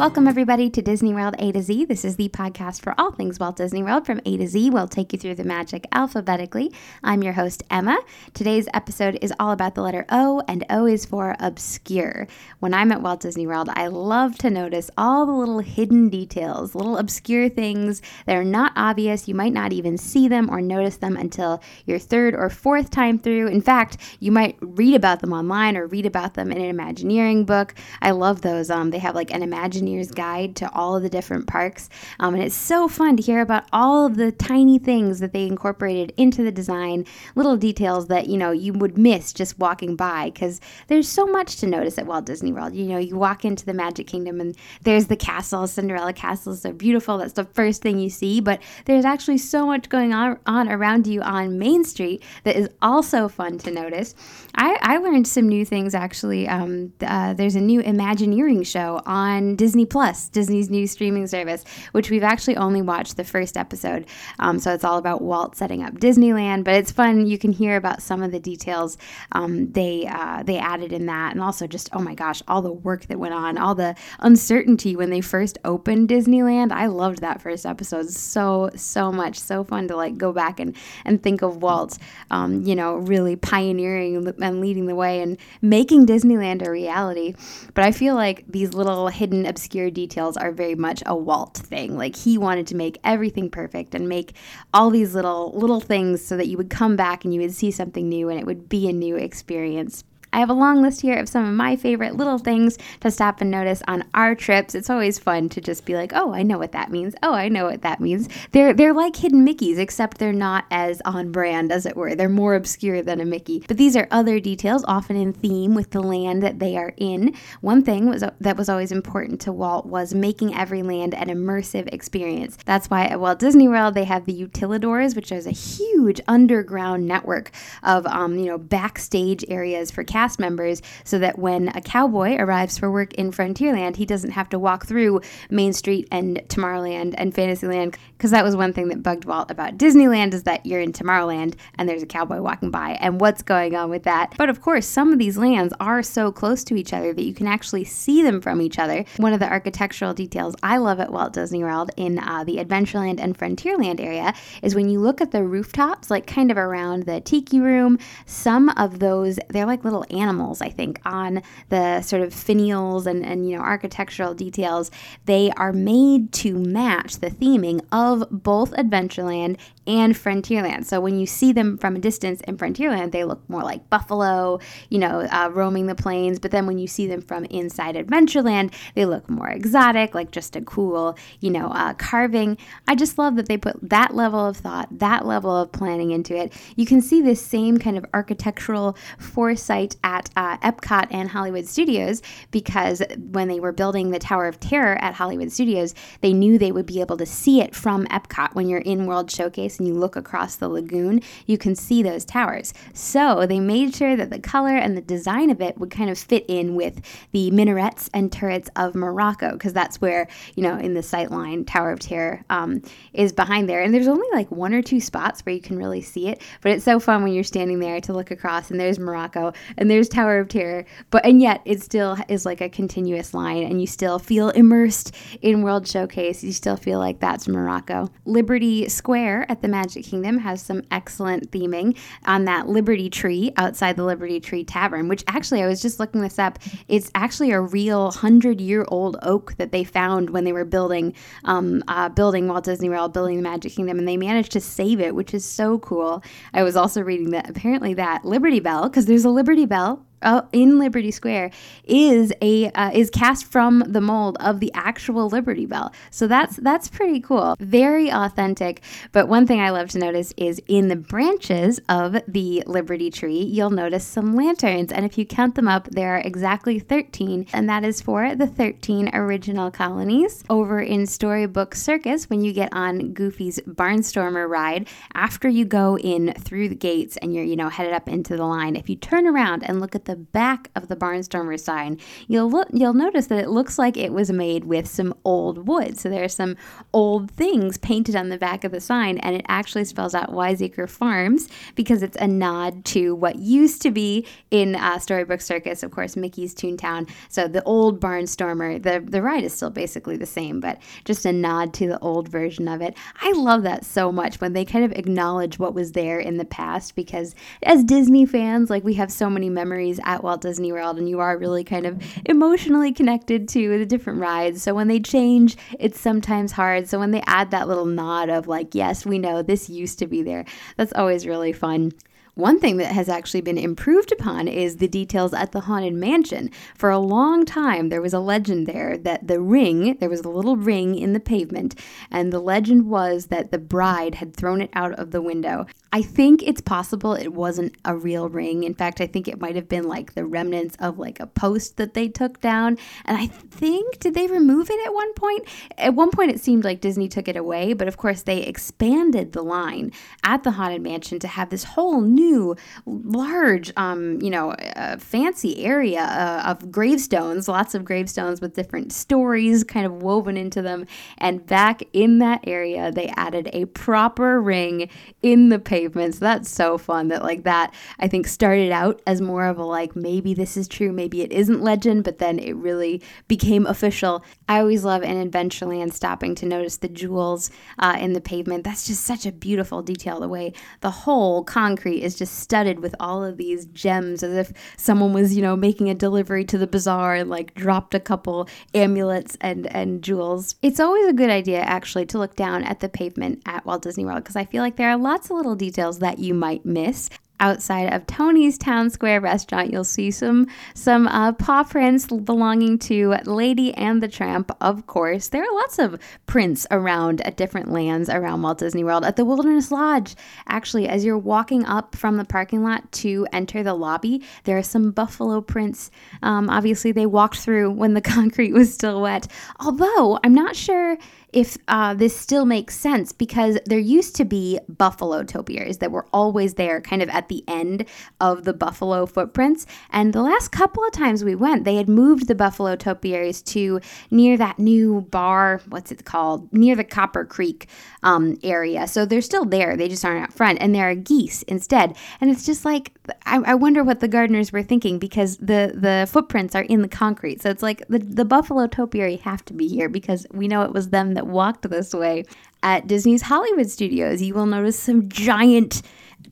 Welcome, everybody, to Disney World A to Z. This is the podcast for all things Walt Disney World from A to Z. We'll take you through the magic alphabetically. I'm your host, Emma. Today's episode is all about the letter O, and O is for obscure. When I'm at Walt Disney World, I love to notice all the little hidden details, little obscure things that are not obvious. You might not even see them or notice them until your third or fourth time through. In fact, you might read about them online or read about them in an Imagineering book. I love those. Um, they have like an Imagineering Guide to all of the different parks. Um, and it's so fun to hear about all of the tiny things that they incorporated into the design, little details that, you know, you would miss just walking by because there's so much to notice at Walt Disney World. You know, you walk into the Magic Kingdom and there's the castle, Cinderella Castle is so beautiful. That's the first thing you see, but there's actually so much going on, on around you on Main Street that is also fun to notice. I, I learned some new things actually. Um, uh, there's a new Imagineering show on Disney Disney Plus, Disney's new streaming service, which we've actually only watched the first episode. Um, so it's all about Walt setting up Disneyland, but it's fun. You can hear about some of the details um, they uh, they added in that, and also just oh my gosh, all the work that went on, all the uncertainty when they first opened Disneyland. I loved that first episode so so much. So fun to like go back and and think of Walt, um, you know, really pioneering and leading the way and making Disneyland a reality. But I feel like these little hidden obscure details are very much a Walt thing. Like he wanted to make everything perfect and make all these little little things so that you would come back and you would see something new and it would be a new experience. I have a long list here of some of my favorite little things to stop and notice on our trips. It's always fun to just be like, "Oh, I know what that means. Oh, I know what that means." They're they're like hidden Mickeys, except they're not as on brand as it were. They're more obscure than a Mickey. But these are other details, often in theme with the land that they are in. One thing was that was always important to Walt was making every land an immersive experience. That's why at Walt Disney World they have the Utilidors, which is a huge underground network of um, you know backstage areas for cast members so that when a cowboy arrives for work in Frontierland, he doesn't have to walk through Main Street and Tomorrowland and Fantasyland because that was one thing that bugged Walt about Disneyland is that you're in Tomorrowland and there's a cowboy walking by and what's going on with that. But of course, some of these lands are so close to each other that you can actually see them from each other. One of the architectural details I love at Walt Disney World in uh, the Adventureland and Frontierland area is when you look at the rooftops, like kind of around the tiki room, some of those, they're like little animals, I think, on the sort of finials and, and you know, architectural details. They are made to match the theming of both Adventureland and Frontierland. So when you see them from a distance in Frontierland, they look more like buffalo, you know, uh, roaming the plains. But then when you see them from inside Adventureland, they look more exotic, like just a cool, you know, uh, carving. I just love that they put that level of thought, that level of planning into it. You can see this same kind of architectural foresight at uh, Epcot and Hollywood Studios because when they were building the Tower of Terror at Hollywood Studios, they knew they would be able to see it from Epcot when you're in World Showcase and you look across the lagoon, you can see those towers. So they made sure that the color and the design of it would kind of fit in with the minarets and turrets of Morocco, because that's where, you know, in the sight line, Tower of Terror um, is behind there. And there's only like one or two spots where you can really see it, but it's so fun when you're standing there to look across and there's Morocco and there's Tower of Terror, but and yet it still is like a continuous line and you still feel immersed in World Showcase. You still feel like that's Morocco. Liberty Square at the Magic Kingdom has some excellent theming on that Liberty Tree outside the Liberty Tree Tavern, which actually I was just looking this up. It's actually a real hundred year old oak that they found when they were building um, uh, building Walt Disney World, building the Magic Kingdom, and they managed to save it, which is so cool. I was also reading that apparently that Liberty Bell, because there's a Liberty Bell well, uh, in Liberty Square is a uh, is cast from the mold of the actual Liberty Bell. So that's that's pretty cool. Very authentic. But one thing I love to notice is in the branches of the Liberty tree, you'll notice some lanterns and if you count them up, there are exactly 13 and that is for the 13 original colonies. Over in Storybook Circus when you get on Goofy's Barnstormer ride, after you go in through the gates and you're, you know, headed up into the line, if you turn around and look at the the back of the Barnstormer sign, you'll look, you'll notice that it looks like it was made with some old wood. So there are some old things painted on the back of the sign, and it actually spells out Wiseacre Farms because it's a nod to what used to be in uh, Storybook Circus, of course, Mickey's Toontown. So the old Barnstormer, the the ride is still basically the same, but just a nod to the old version of it. I love that so much when they kind of acknowledge what was there in the past because as Disney fans, like we have so many memories at Walt Disney World and you are really kind of emotionally connected to the different rides. So when they change, it's sometimes hard. So when they add that little nod of like, yes, we know this used to be there, that's always really fun. One thing that has actually been improved upon is the details at the Haunted Mansion. For a long time, there was a legend there that the ring, there was a little ring in the pavement, and the legend was that the bride had thrown it out of the window. I think it's possible it wasn't a real ring. In fact, I think it might have been like the remnants of like a post that they took down. And I think, did they remove it at one point? At one point, it seemed like Disney took it away, but of course, they expanded the line at the Haunted Mansion to have this whole new, large, um, you know, uh, fancy area uh, of gravestones, lots of gravestones with different stories kind of woven into them. And back in that area, they added a proper ring in the pavement pavements. That's so fun that like that I think started out as more of a like maybe this is true, maybe it isn't legend, but then it really became official. I always love in Adventureland stopping to notice the jewels uh, in the pavement. That's just such a beautiful detail. The way the whole concrete is just studded with all of these gems, as if someone was you know making a delivery to the bazaar and like dropped a couple amulets and and jewels. It's always a good idea actually to look down at the pavement at Walt Disney World because I feel like there are lots of little details details that you might miss outside of Tony's Town Square restaurant, you'll see some some uh, paw prints belonging to Lady and the Tramp. Of course, there are lots of prints around at different lands around Walt Disney World. At the Wilderness Lodge, actually, as you're walking up from the parking lot to enter the lobby, there are some buffalo prints. Um, obviously, they walked through when the concrete was still wet. Although I'm not sure if uh, this still makes sense because there used to be buffalo topiaries that were always there kind of at the end of the buffalo footprints. And the last couple of times we went, they had moved the buffalo topiaries to near that new bar, what's it called? Near the Copper Creek um, area. So they're still there, they just aren't out front. And there are geese instead. And it's just like, I, I wonder what the gardeners were thinking because the, the footprints are in the concrete. So it's like the, the buffalo topiary have to be here because we know it was them that that walked this way. At Disney's Hollywood Studios, you will notice some giant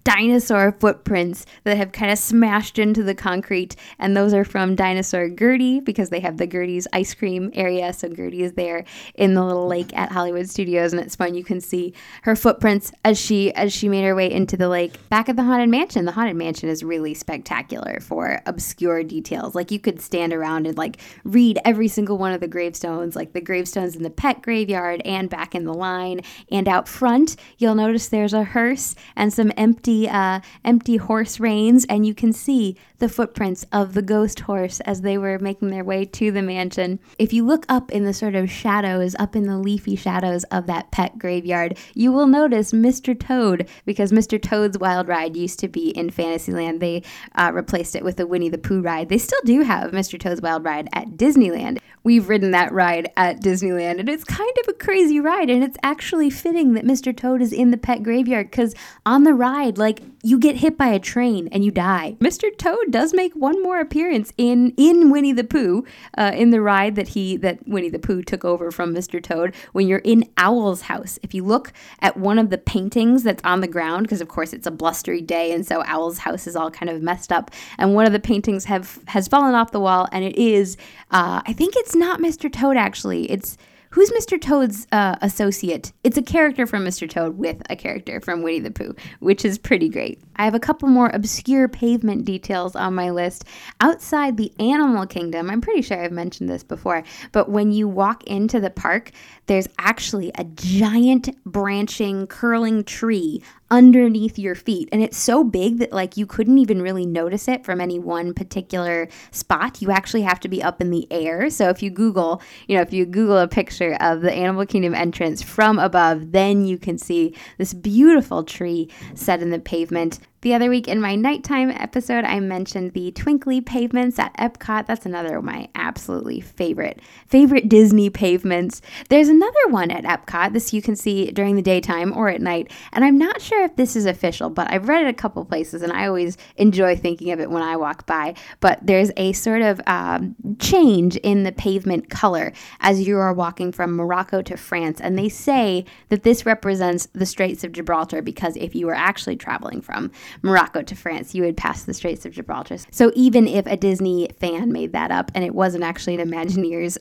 dinosaur footprints that have kind of smashed into the concrete. And those are from Dinosaur Gertie because they have the Gertie's ice cream area. So Gertie is there in the little lake at Hollywood Studios, and it's fun. You can see her footprints as she as she made her way into the lake. Back at the Haunted Mansion, the Haunted Mansion is really spectacular for obscure details. Like you could stand around and like read every single one of the gravestones, like the gravestones in the pet graveyard and back in the line. And out front, you'll notice there's a hearse and some empty uh, empty horse reins, and you can see the footprints of the ghost horse as they were making their way to the mansion. If you look up in the sort of shadows, up in the leafy shadows of that pet graveyard, you will notice Mr. Toad because Mr. Toad's Wild Ride used to be in Fantasyland. They uh, replaced it with a Winnie the Pooh ride. They still do have Mr. Toad's Wild Ride at Disneyland. We've ridden that ride at Disneyland, and it's kind of a crazy ride, and it's actually fitting that Mr. Toad is in the pet graveyard because on the ride, like you get hit by a train and you die. Mr. Toad does make one more appearance in in Winnie the Pooh, uh, in the ride that he that Winnie the Pooh took over from Mr. Toad. When you're in Owl's house, if you look at one of the paintings that's on the ground, because of course it's a blustery day and so Owl's house is all kind of messed up, and one of the paintings have has fallen off the wall, and it is, uh, I think it's not Mr. Toad actually, it's Who's Mr. Toad's uh, associate? It's a character from Mr. Toad with a character from Winnie the Pooh, which is pretty great. I have a couple more obscure pavement details on my list. Outside the animal kingdom, I'm pretty sure I've mentioned this before, but when you walk into the park, there's actually a giant branching, curling tree underneath your feet. And it's so big that like you couldn't even really notice it from any one particular spot. You actually have to be up in the air. So if you Google, you know, if you Google a picture of the Animal Kingdom entrance from above, then you can see this beautiful tree set in the pavement. The other week in my nighttime episode, I mentioned the twinkly pavements at Epcot. That's another of my absolutely favorite favorite Disney pavements. There's another one at Epcot. This you can see during the daytime or at night, and I'm not sure if this is official, but I've read it a couple places, and I always enjoy thinking of it when I walk by. But there's a sort of um, change in the pavement color as you are walking from Morocco to France, and they say that this represents the Straits of Gibraltar because if you were actually traveling from Morocco to France, you would pass the Straits of Gibraltar. So even if a Disney fan made that up and it wasn't actually an Imagineers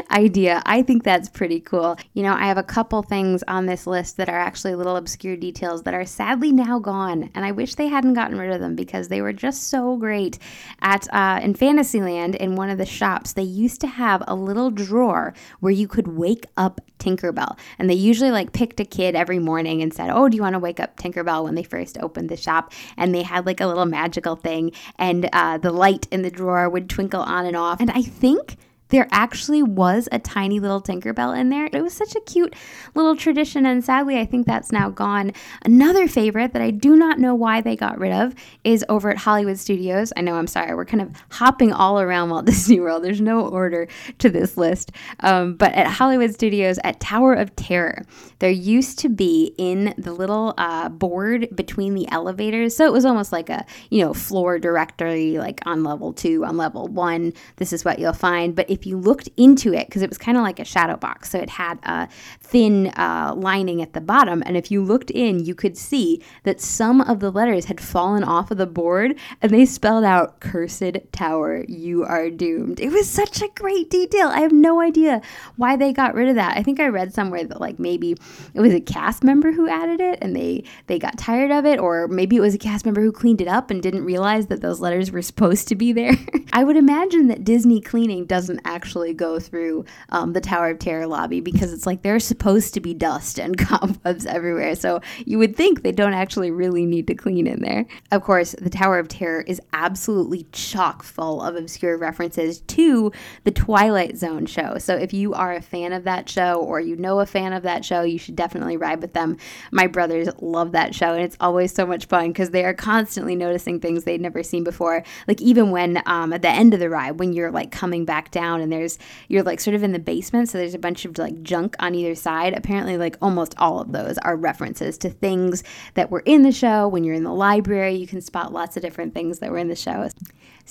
idea, I think that's pretty cool. You know, I have a couple things on this list that are actually little obscure details that are sadly now gone, and I wish they hadn't gotten rid of them because they were just so great. At uh, in Fantasyland, in one of the shops, they used to have a little drawer where you could wake up Tinkerbell, and they usually like picked a kid every morning and said, "Oh, do you want to wake up Tinkerbell?" When they first opened the shop shop and they had like a little magical thing and uh, the light in the drawer would twinkle on and off. And I think there actually was a tiny little Tinkerbell in there. It was such a cute little tradition, and sadly, I think that's now gone. Another favorite that I do not know why they got rid of is over at Hollywood Studios. I know, I'm sorry, we're kind of hopping all around Walt Disney World. There's no order to this list. Um, but at Hollywood Studios at Tower of Terror, there used to be in the little uh, board between the elevators. So it was almost like a, you know, floor directory, like on level two, on level one. This is what you'll find. But if if you looked into it, because it was kind of like a shadow box, so it had a thin uh, lining at the bottom, and if you looked in, you could see that some of the letters had fallen off of the board and they spelled out Cursed Tower, you are doomed. It was such a great detail. I have no idea why they got rid of that. I think I read somewhere that like maybe it was a cast member who added it and they they got tired of it or maybe it was a cast member who cleaned it up and didn't realize that those letters were supposed to be there. I would imagine that Disney cleaning doesn't actually go through um, the Tower of Terror lobby because it's like there's supposed to be dust and cobwebs everywhere. So you would think they don't actually really need to clean in there. Of course, the Tower of Terror is absolutely chock full of obscure references to the Twilight Zone show. So if you are a fan of that show or you know a fan of that show, you should definitely ride with them. My brothers love that show and it's always so much fun because they are constantly noticing things they'd never seen before. Like even when um, at the end of the ride, when you're like coming back down and there's you're like sort of in the basement, so there's a bunch of like junk on either side. Apparently, like almost all of those are references to things that were in the show. When you're in the library, you can spot lots of different things that were in the show.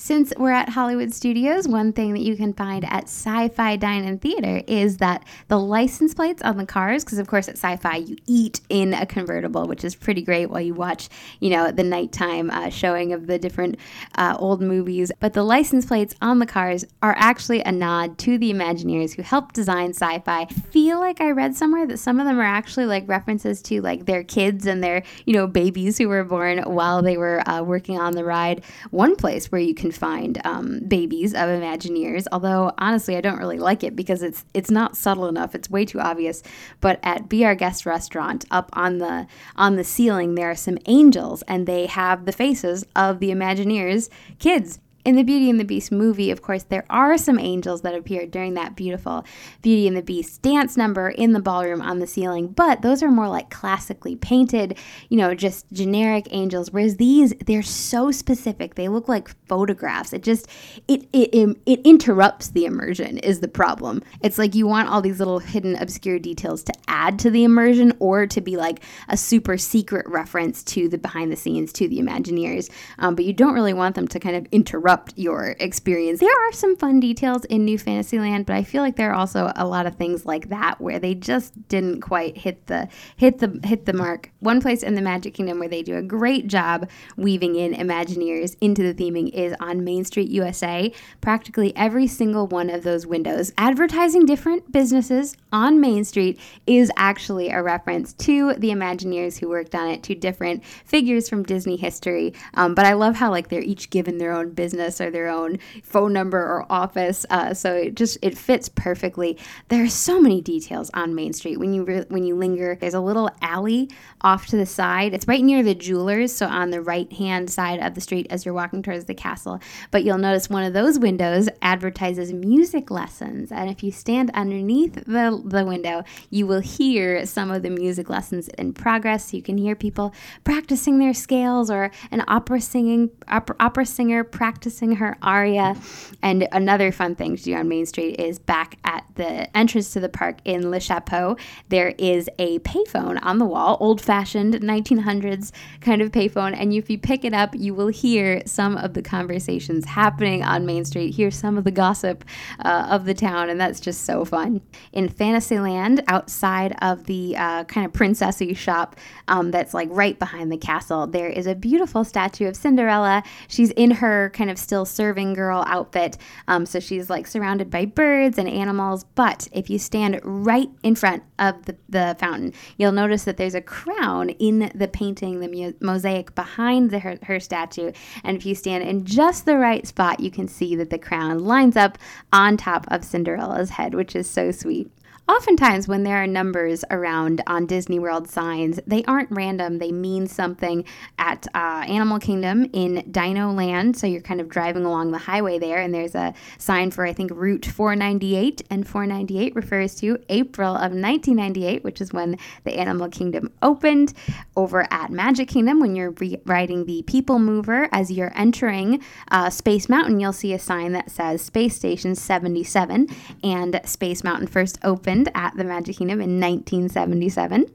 Since we're at Hollywood Studios, one thing that you can find at Sci Fi Dine-In Theater is that the license plates on the cars, because of course at Sci Fi you eat in a convertible, which is pretty great while you watch, you know, the nighttime uh, showing of the different uh, old movies. But the license plates on the cars are actually a nod to the Imagineers who helped design Sci Fi. feel like I read somewhere that some of them are actually like references to like their kids and their, you know, babies who were born while they were uh, working on the ride. One place where you can find um, babies of Imagineers. Although honestly, I don't really like it because it's it's not subtle enough. It's way too obvious. But at Be Our Guest restaurant, up on the on the ceiling, there are some angels, and they have the faces of the Imagineers kids in the Beauty and the Beast movie, of course, there are some angels that appear during that beautiful Beauty and the Beast dance number in the ballroom on the ceiling, but those are more like classically painted, you know, just generic angels. Whereas these, they're so specific. They look like photographs. It just it it it interrupts the immersion is the problem. It's like you want all these little hidden obscure details to add to the immersion or to be like a super secret reference to the behind the scenes to the Imagineers, um, but you don't really want them to kind of interrupt your experience. There are some fun details in New Fantasyland, but I feel like there are also a lot of things like that where they just didn't quite hit the hit the hit the mark. One place in the Magic Kingdom where they do a great job weaving in Imagineers into the theming is on Main Street USA. Practically every single one of those windows advertising different businesses on Main Street is actually a reference to the Imagineers who worked on it, to different figures from Disney history. Um, but I love how like they're each given their own business business or their own phone number or office. Uh, so it just it fits perfectly. There are so many details on Main Street when you re- when you linger. There's a little alley off to the side. It's right near the jewelers, so on the right hand side of the street as you're walking towards the castle. But you'll notice one of those windows advertises music lessons, and if you stand underneath the the window, you will hear some of the music lessons in progress. You can hear people practicing their scales or an opera singing opera, opera singer practicing her aria. And another fun thing to do on Main Street is back at the entrance to the park in Le Chapeau, there is a payphone on the wall, old fashioned 1900s kind of payphone. And if you pick it up, you will hear some of the conversations happening on Main Street, hear some of the gossip uh, of the town, and that's just so fun. In Fantasyland, outside of the uh, kind of princessy shop um, that's like right behind the castle, there is a beautiful statue of Cinderella. She's in her kind of still serving girl outfit. Um, so she's like surrounded by birds and animals. But if you stand right in front of the, the fountain, you'll notice that there's a crown in the painting, the mu- mosaic behind the, her, her statue. And if you stand in just the right spot, you can see that the crown lines up on top of Cinderella's head, which is so sweet. Oftentimes, when there are numbers around on Disney World signs, they aren't random. They mean something. At uh, Animal Kingdom in Dino Land, so you're kind of driving along the highway there, and there's a sign for, I think, Route 498, and 498 refers to April of 1998, which is when the Animal Kingdom opened. Over at Magic Kingdom, when you're re- riding the People Mover, as you're entering uh, Space Mountain, you'll see a sign that says Space Station 77, and Space Mountain first opened opened at the Magic Kingdom in 1977.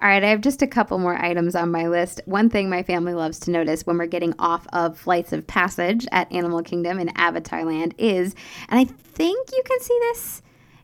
All right, I have just a couple more items on my list. One thing my family loves to notice when we're getting off of flights of passage at Animal Kingdom in Avatar Land is, and I think you can see this.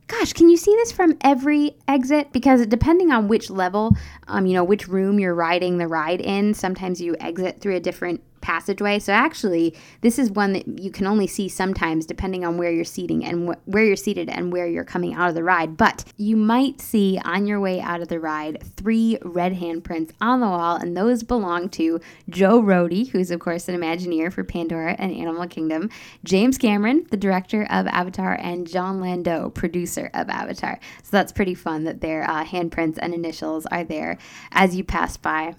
Gosh, can you see this from every exit? Because depending on which level, um, you know, which room you're riding the ride in, sometimes you exit through a different passageway. So actually, this is one that you can only see sometimes depending on where you're seating and wh- where you're seated and where you're coming out of the ride. But you might see on your way out of the ride three red handprints on the wall, and those belong to Joe Rohde, who's of course an Imagineer for Pandora and Animal Kingdom, James Cameron, the director of Avatar, and Jon Landau, producer of Avatar. So that's pretty fun that their uh, handprints and initials are there as you pass by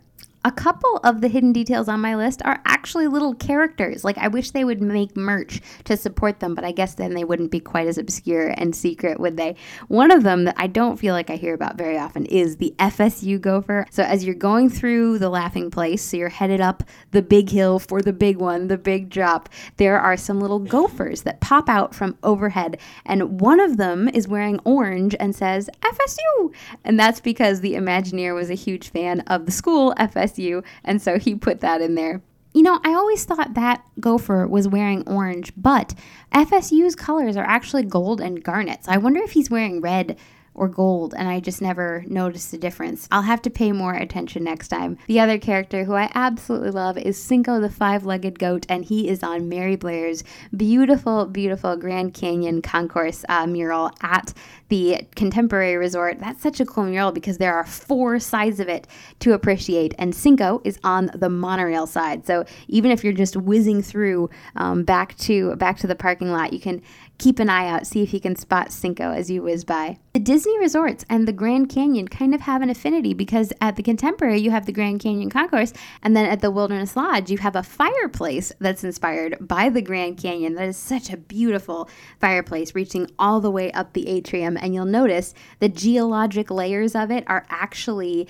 a couple of the hidden details on my list are actually little characters. Like, I wish they would make merch to support them, but I guess then they wouldn't be quite as obscure and secret, would they? One of them that I don't feel like I hear about very often is the FSU gopher. So, as you're going through the laughing place, so you're headed up the big hill for the big one, the big drop, there are some little gophers that pop out from overhead. And one of them is wearing orange and says FSU. And that's because the Imagineer was a huge fan of the school, FSU FSU, and so he put that in there. You know, I always thought that gopher was wearing orange, but FSU's colors are actually gold and garnets. I wonder if he's wearing red or gold, and I just never noticed the difference. I'll have to pay more attention next time. The other character who I absolutely love is Cinco the Five Legged Goat, and he is on Mary Blair's beautiful, beautiful Grand Canyon Concourse uh, mural at the Contemporary Resort. That's such a cool mural because there are four sides of it to appreciate, and Cinco is on the monorail side. So even if you're just whizzing through um, back to back to the parking lot, you can keep an eye out, see if you can spot Cinco as you whiz by. The Disney resorts and the Grand Canyon kind of have an affinity because at the Contemporary, you have the Grand Canyon Concourse, and then at the Wilderness Lodge, you have a fireplace that's inspired by the Grand Canyon. That is such a beautiful fireplace, reaching all the way up the atrium. And you'll notice the geologic layers of it are actually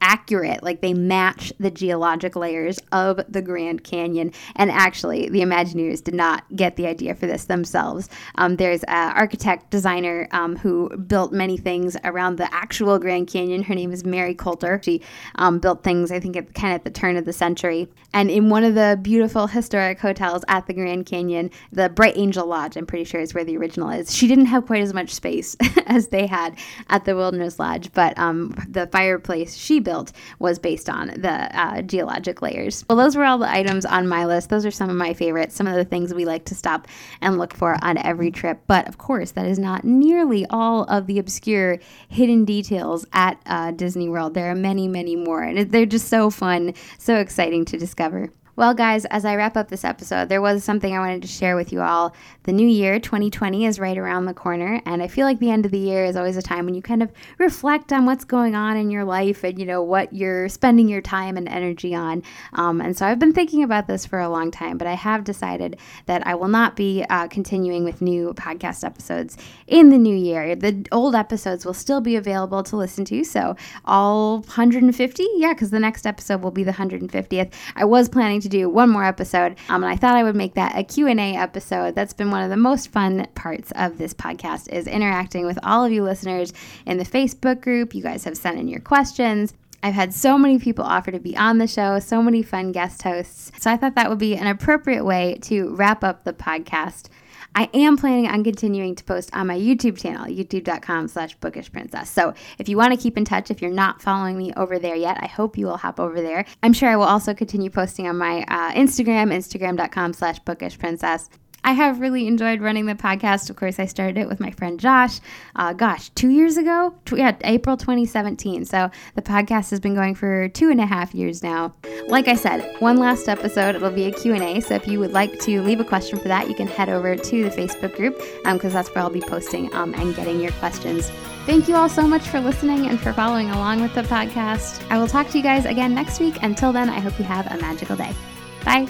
accurate like they match the geologic layers of the grand canyon. And actually the imagineers did not get the idea for this themselves. Um, there's an architect designer um, who built many things around the actual grand canyon. Her name is mary colter she um, built things i think at kind of at the turn of the century. And in one of the beautiful historic hotels at the grand canyon the bright angel lodge i'm pretty sure is where the original is she didn't have quite as much space as they had at the wilderness lodge. But um, the fireplace she built was based on the uh, geologic layers. Well, those were all the items on my list. Those are some of my favorites, some of the things we like to stop and look for on every trip. But of course, that is not nearly all of the obscure hidden details at uh, Disney World. There are many, many more, and they're just so fun, so exciting to discover. Well, guys, as I wrap up this episode, there was something I wanted to share with you all. The new year, 2020, is right around the corner, and I feel like the end of the year is always a time when you kind of reflect on what's going on in your life and, you know, what you're spending your time and energy on. Um, and so I've been thinking about this for a long time, but I have decided that I will not be uh, continuing with new podcast episodes in the new year. The old episodes will still be available to listen to, so all 150, yeah, because the next episode will be the 150th. I was planning to to do one more episode, um, and I thought I would make that a Q&A episode. That's been one of the most fun parts of this podcast is interacting with all of you listeners in the Facebook group. You guys have sent in your questions. I've had so many people offer to be on the show, so many fun guest hosts. So I thought that would be an appropriate way to wrap up the podcast. I am planning on continuing to post on my YouTube channel, youtube.com slash bookishprincess. So if you want to keep in touch, if you're not following me over there yet, I hope you will hop over there. I'm sure I will also continue posting on my uh, Instagram, instagram.com slash bookishprincess. I have really enjoyed running the podcast. Of course, I started it with my friend Josh. Uh, gosh, two years ago? yeah, April 2017. So the podcast has been going for two and a half years now. Like I said, one last episode. It'll be a Q&A. So if you would like to leave a question for that, you can head over to the Facebook group because um, that's where I'll be posting um, and getting your questions. Thank you all so much for listening and for following along with the podcast. I will talk to you guys again next week. Until then, I hope you have a magical day. Bye.